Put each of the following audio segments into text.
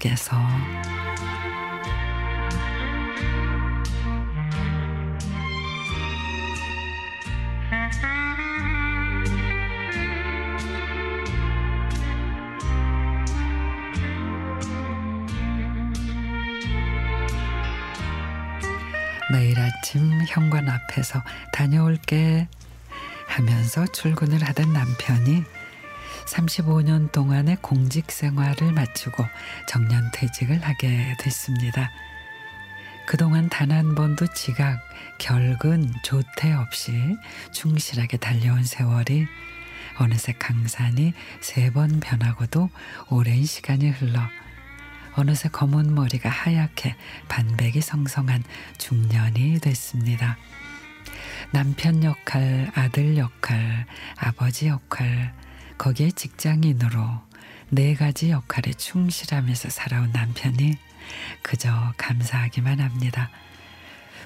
속에서. 매일 아침 현관 앞에서 다녀올게 하면서 출근을 하던 남편이 35년 동안의 공직 생활을 마치고 정년 퇴직을 하게 됐습니다. 그동안 단 한 번도 지각, 결근, 조퇴 없이 충실하게 달려온 세월이 어느새 강산이 세 번 변하고도 오랜 시간이 흘러 어느새 검은 머리가 하얗게 반백이 성성한 중년이 됐습니다. 남편 역할, 아들 역할, 아버지 역할, 거기에 직장인으로 네 가지 역할에 충실하면서 살아온 남편이 그저 감사하기만 합니다.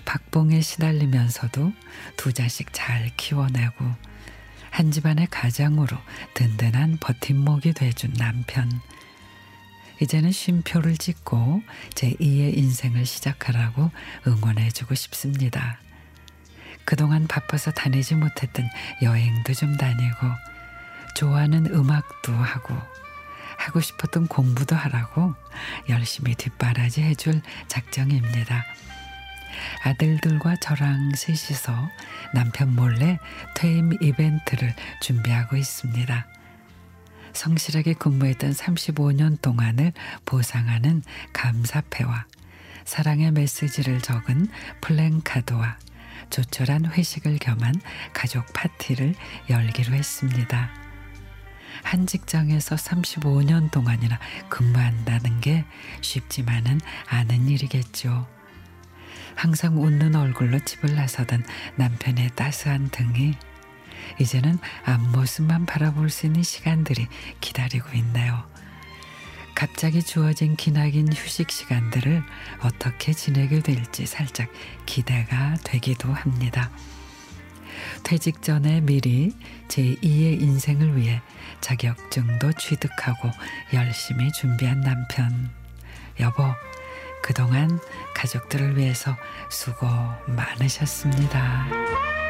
박봉에 시달리면서도 두 자식 잘 키워내고 한 집안의 가장으로 든든한 버팀목이 돼준 남편. 이제는 쉼표를 찍고 제2의 인생을 시작하라고 응원해주고 싶습니다. 그동안 바빠서 다니지 못했던 여행도 좀 다니고 좋아하는 음악도 하고 하고 싶었던 공부도 하라고 열심히 뒷바라지 해줄 작정입니다. 아들들과 저랑 셋이서 남편 몰래 퇴임 이벤트를 준비하고 있습니다. 성실하게 근무했던 35년 동안을 보상하는 감사패와 사랑의 메시지를 적은 플랜카드와 조촐한 회식을 겸한 가족 파티를 열기로 했습니다. 한 직장에서 35년 동안이나 근무한다는 게 쉽지만은 않은 일이겠죠. 항상 웃는 얼굴로 집을 나서던 남편의 따스한 등이 이제는 앞모습만 바라볼 수 있는 시간들이 기다리고 있네요. 갑자기 주어진 기나긴 휴식 시간들을 어떻게 지내게 될지 살짝 기대가 되기도 합니다. 퇴직 전에 미리 제2의 인생을 위해 자격증도 취득하고 열심히 준비한 남편. 여보, 그동안 가족들을 위해서 수고 많으셨습니다.